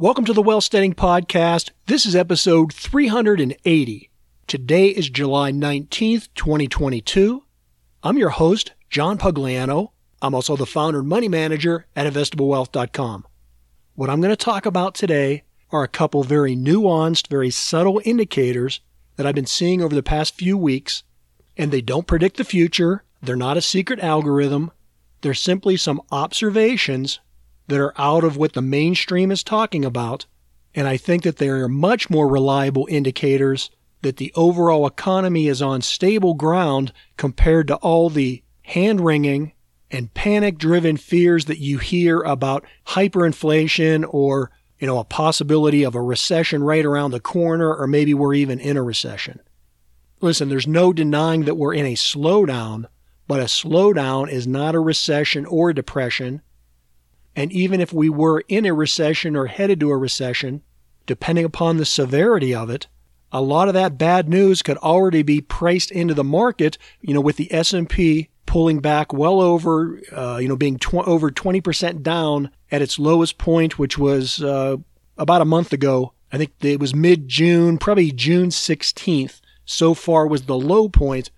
Welcome to the Wealthsteading Podcast. This is episode 380. Today is July 19th, 2022. I'm your host, John Pugliano. I'm also the founder and money manager at investablewealth.com. What I'm going to talk about today are a couple very nuanced, very subtle indicators that I've been seeing over the past few weeks, and they don't predict the future. They're not a secret algorithm. They're simply some observations that are out of what the mainstream is talking about. And I think that they are much more reliable indicators that the overall economy is on stable ground compared to all the hand wringing and panic driven fears that you hear about hyperinflation or, you know, a possibility of a recession right around the corner, or maybe we're even in a recession. Listen, there's no denying that we're in a slowdown, but a slowdown is not a recession or a depression. And even if we were in a recession or headed to a recession, depending upon the severity of it, a lot of that bad news could already be priced into the market, you know, with the S&P pulling back well over, uh, you know, being tw- over 20% down at its lowest point, which was uh, about a month ago. I think it was mid June, probably June 16th. So far was the low point,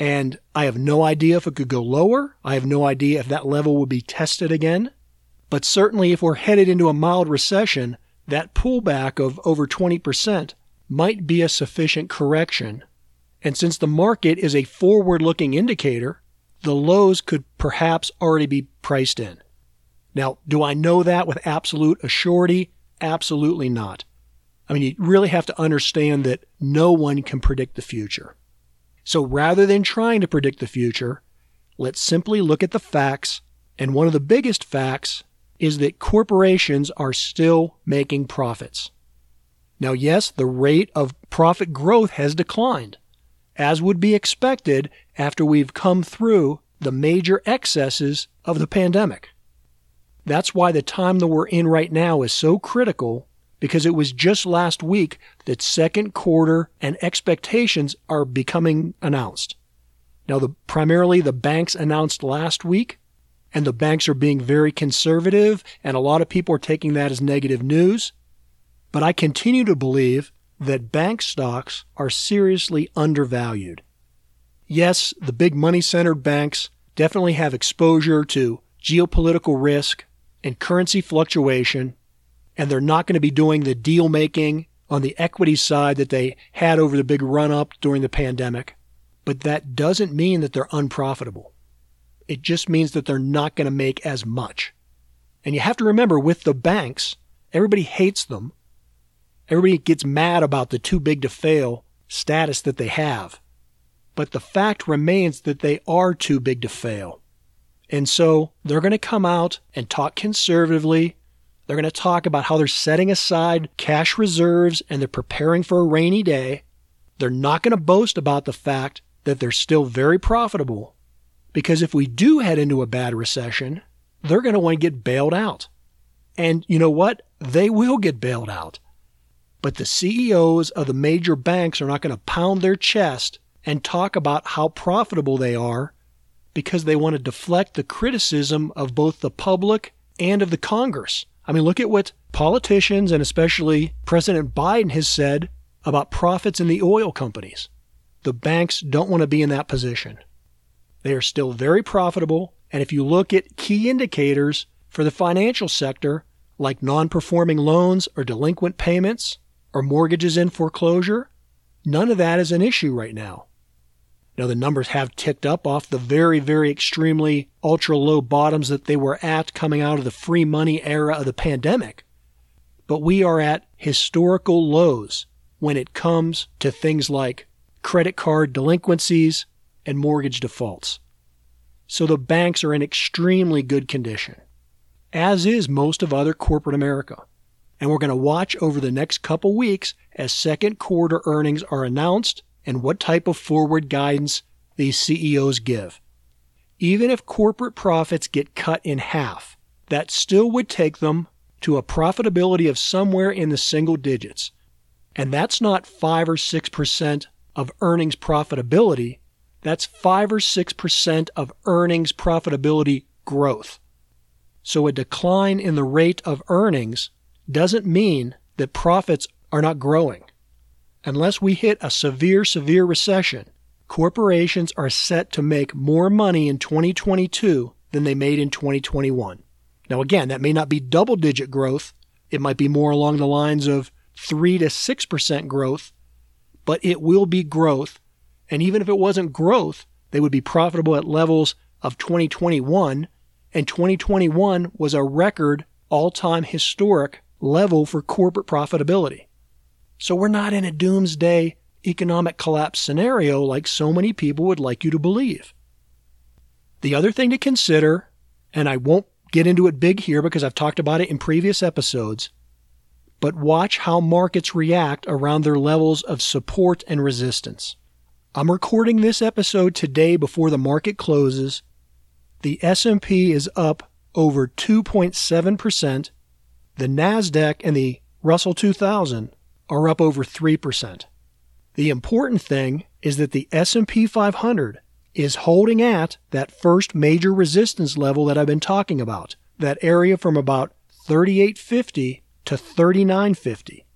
and I have no idea if it could go lower. I have no idea if that level would be tested again. But certainly, if we're headed into a mild recession, that pullback of over 20% might be a sufficient correction. And since the market is a forward looking indicator, the lows could perhaps already be priced in. Now, do I know that with absolute assurity? Absolutely not. I mean, you really have to understand that no one can predict the future. So rather than trying to predict the future, let's simply look at the facts. And one of the biggest facts is that corporations are still making profits. Now, yes, the rate of profit growth has declined, as would be expected after we've come through the major excesses of the pandemic. That's why the time that we're in right now is so critical because it was just last week that second quarter and expectations are becoming announced. Now, the, primarily the banks announced last week, and the banks are being very conservative, and a lot of people are taking that as negative news. But I continue to believe that bank stocks are seriously undervalued. Yes, the big money centered banks definitely have exposure to geopolitical risk and currency fluctuation, and they're not going to be doing the deal making on the equity side that they had over the big run up during the pandemic. But that doesn't mean that they're unprofitable. It just means that they're not going to make as much. And you have to remember with the banks, everybody hates them. Everybody gets mad about the too big to fail status that they have. But the fact remains that they are too big to fail. And so they're going to come out and talk conservatively they're going to talk about how they're setting aside cash reserves and they're preparing for a rainy day. They're not going to boast about the fact that they're still very profitable. Because if we do head into a bad recession, they're going to want to get bailed out. And you know what? They will get bailed out. But the CEOs of the major banks are not going to pound their chest and talk about how profitable they are because they want to deflect the criticism of both the public and of the Congress. I mean, look at what politicians and especially President Biden has said about profits in the oil companies. The banks don't want to be in that position. They are still very profitable. And if you look at key indicators for the financial sector, like non performing loans or delinquent payments or mortgages in foreclosure, none of that is an issue right now. Now, the numbers have ticked up off the very, very extremely ultra low bottoms that they were at coming out of the free money era of the pandemic. But we are at historical lows when it comes to things like credit card delinquencies and mortgage defaults. So the banks are in extremely good condition, as is most of other corporate America. And we're going to watch over the next couple weeks as second quarter earnings are announced and what type of forward guidance these CEOs give. Even if corporate profits get cut in half, that still would take them to a profitability of somewhere in the single digits. And that's not 5 or 6% of earnings profitability, that's 5 or 6% of earnings profitability growth. So a decline in the rate of earnings doesn't mean that profits are not growing. Unless we hit a severe, severe recession, corporations are set to make more money in 2022 than they made in 2021. Now, again, that may not be double digit growth. It might be more along the lines of 3 to 6% growth, but it will be growth. And even if it wasn't growth, they would be profitable at levels of 2021. And 2021 was a record all time historic level for corporate profitability. So we're not in a doomsday economic collapse scenario like so many people would like you to believe. The other thing to consider, and I won't get into it big here because I've talked about it in previous episodes, but watch how markets react around their levels of support and resistance. I'm recording this episode today before the market closes. The S&P is up over 2.7%. The Nasdaq and the Russell 2000 are up over 3%. The important thing is that the S&P 500 is holding at that first major resistance level that I've been talking about, that area from about 3850 to 3950.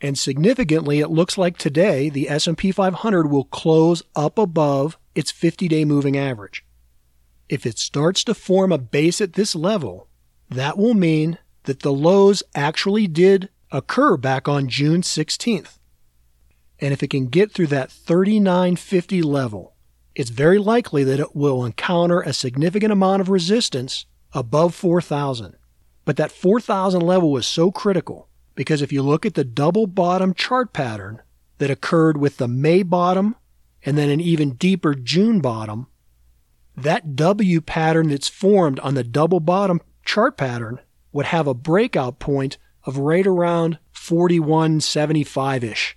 And significantly, it looks like today the S&P 500 will close up above its 50-day moving average. If it starts to form a base at this level, that will mean that the lows actually did occur back on June 16th. And if it can get through that 3950 level, it's very likely that it will encounter a significant amount of resistance above 4000. But that 4000 level was so critical because if you look at the double bottom chart pattern that occurred with the May bottom and then an even deeper June bottom, that W pattern that's formed on the double bottom chart pattern would have a breakout point of right around 4175 ish.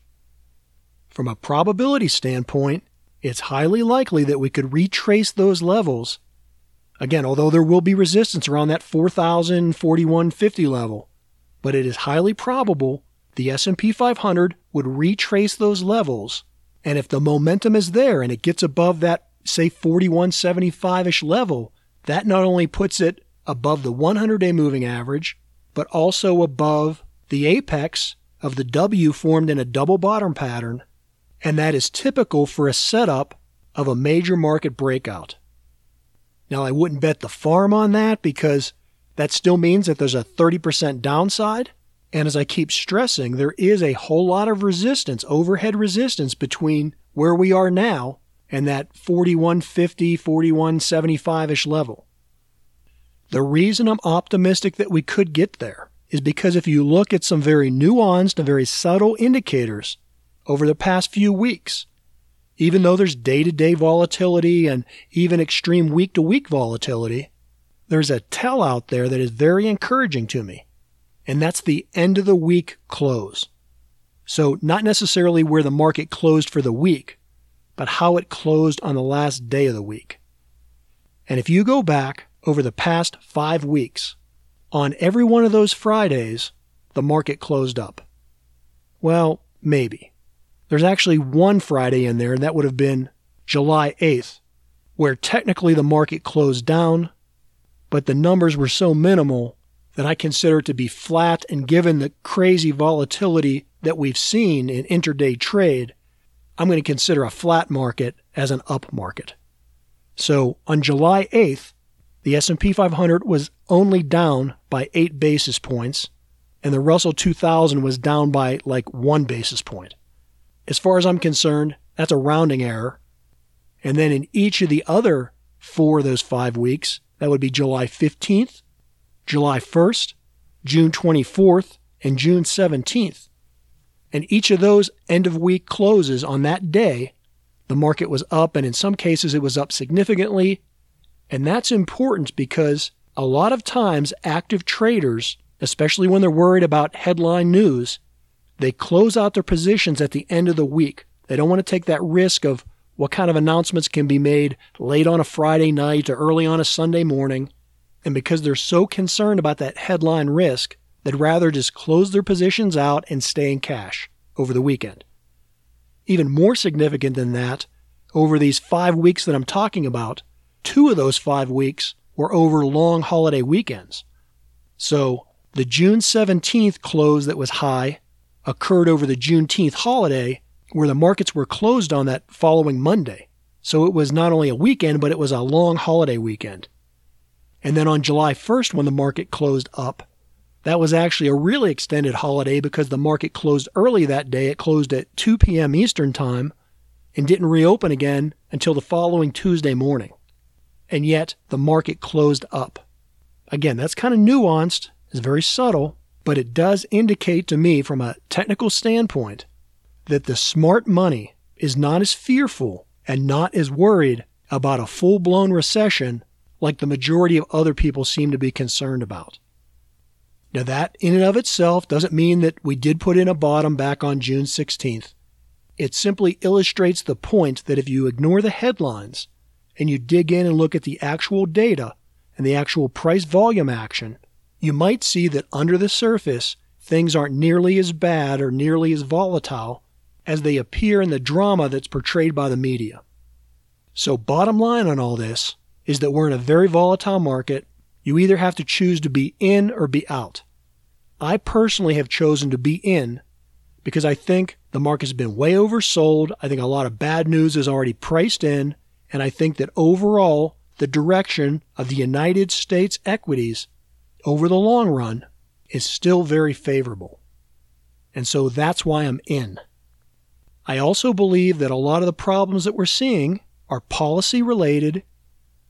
From a probability standpoint, it's highly likely that we could retrace those levels. Again, although there will be resistance around that 4000 4150 level, but it is highly probable the S&P 500 would retrace those levels and if the momentum is there and it gets above that say 4175ish level, that not only puts it above the 100-day moving average, but also above the apex of the W formed in a double bottom pattern, and that is typical for a setup of a major market breakout. Now, I wouldn't bet the farm on that because that still means that there's a 30% downside. And as I keep stressing, there is a whole lot of resistance, overhead resistance between where we are now and that 4150, 4175 ish level. The reason I'm optimistic that we could get there is because if you look at some very nuanced and very subtle indicators over the past few weeks, even though there's day to day volatility and even extreme week to week volatility, there's a tell out there that is very encouraging to me, and that's the end of the week close. So, not necessarily where the market closed for the week, but how it closed on the last day of the week. And if you go back over the past five weeks, on every one of those Fridays, the market closed up. Well, maybe. There's actually one Friday in there, and that would have been July 8th, where technically the market closed down, but the numbers were so minimal that I consider it to be flat. And given the crazy volatility that we've seen in intraday trade, I'm going to consider a flat market as an up market. So on July 8th, the S&P 500 was only down by 8 basis points and the Russell 2000 was down by like 1 basis point. As far as I'm concerned, that's a rounding error. And then in each of the other 4 of those 5 weeks, that would be July 15th, July 1st, June 24th, and June 17th. And each of those end of week closes on that day, the market was up, and in some cases it was up significantly, and that's important because a lot of times active traders, especially when they're worried about headline news, they close out their positions at the end of the week. They don't want to take that risk of what kind of announcements can be made late on a Friday night or early on a Sunday morning. And because they're so concerned about that headline risk, they'd rather just close their positions out and stay in cash over the weekend. Even more significant than that, over these five weeks that I'm talking about, two of those five weeks were over long holiday weekends. So The June 17th close that was high occurred over the Juneteenth holiday, where the markets were closed on that following Monday. So it was not only a weekend, but it was a long holiday weekend. And then on July 1st, when the market closed up, that was actually a really extended holiday because the market closed early that day. It closed at 2 p.m. Eastern Time and didn't reopen again until the following Tuesday morning. And yet the market closed up. Again, that's kind of nuanced, it's very subtle, but it does indicate to me from a technical standpoint that the smart money is not as fearful and not as worried about a full blown recession like the majority of other people seem to be concerned about. Now, that in and of itself doesn't mean that we did put in a bottom back on June 16th. It simply illustrates the point that if you ignore the headlines and you dig in and look at the actual data and the actual price volume action, you might see that under the surface, things aren't nearly as bad or nearly as volatile as they appear in the drama that's portrayed by the media. So, bottom line on all this is that we're in a very volatile market. You either have to choose to be in or be out. I personally have chosen to be in because I think the market's been way oversold. I think a lot of bad news is already priced in. And I think that overall, the direction of the United States equities over the long run is still very favorable. And so that's why I'm in. I also believe that a lot of the problems that we're seeing are policy related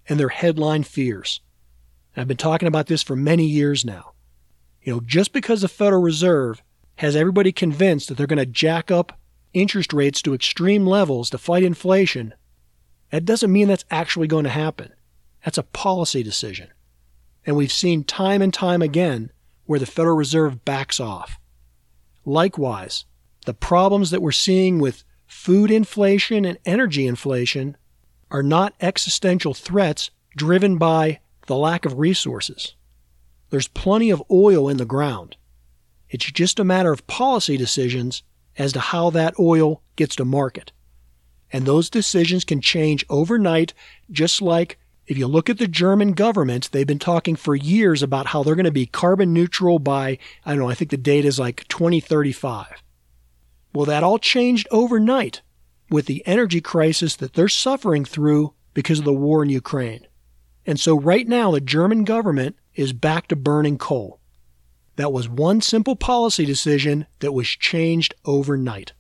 and they're headline fears. I've been talking about this for many years now. You know, just because the Federal Reserve has everybody convinced that they're going to jack up interest rates to extreme levels to fight inflation, that doesn't mean that's actually going to happen. That's a policy decision. And we've seen time and time again where the Federal Reserve backs off. Likewise, the problems that we're seeing with food inflation and energy inflation are not existential threats driven by the lack of resources. There's plenty of oil in the ground. It's just a matter of policy decisions as to how that oil gets to market. And those decisions can change overnight, just like if you look at the German government, they've been talking for years about how they're going to be carbon neutral by, I don't know, I think the date is like 2035. Well, that all changed overnight with the energy crisis that they're suffering through because of the war in Ukraine. And so right now, the German government is back to burning coal. That was one simple policy decision that was changed overnight.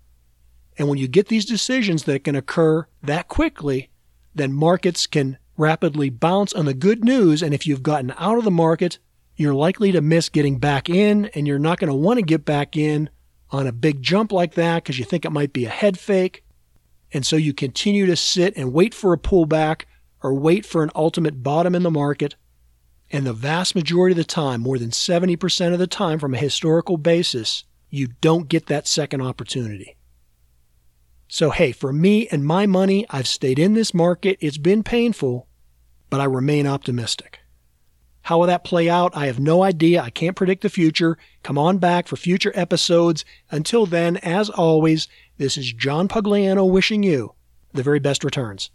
And when you get these decisions that can occur that quickly, then markets can rapidly bounce on the good news. And if you've gotten out of the market, you're likely to miss getting back in, and you're not going to want to get back in on a big jump like that because you think it might be a head fake. And so you continue to sit and wait for a pullback or wait for an ultimate bottom in the market. And the vast majority of the time, more than 70% of the time from a historical basis, you don't get that second opportunity. So, hey, for me and my money, I've stayed in this market. It's been painful, but I remain optimistic. How will that play out? I have no idea. I can't predict the future. Come on back for future episodes. Until then, as always, this is John Pugliano wishing you the very best returns.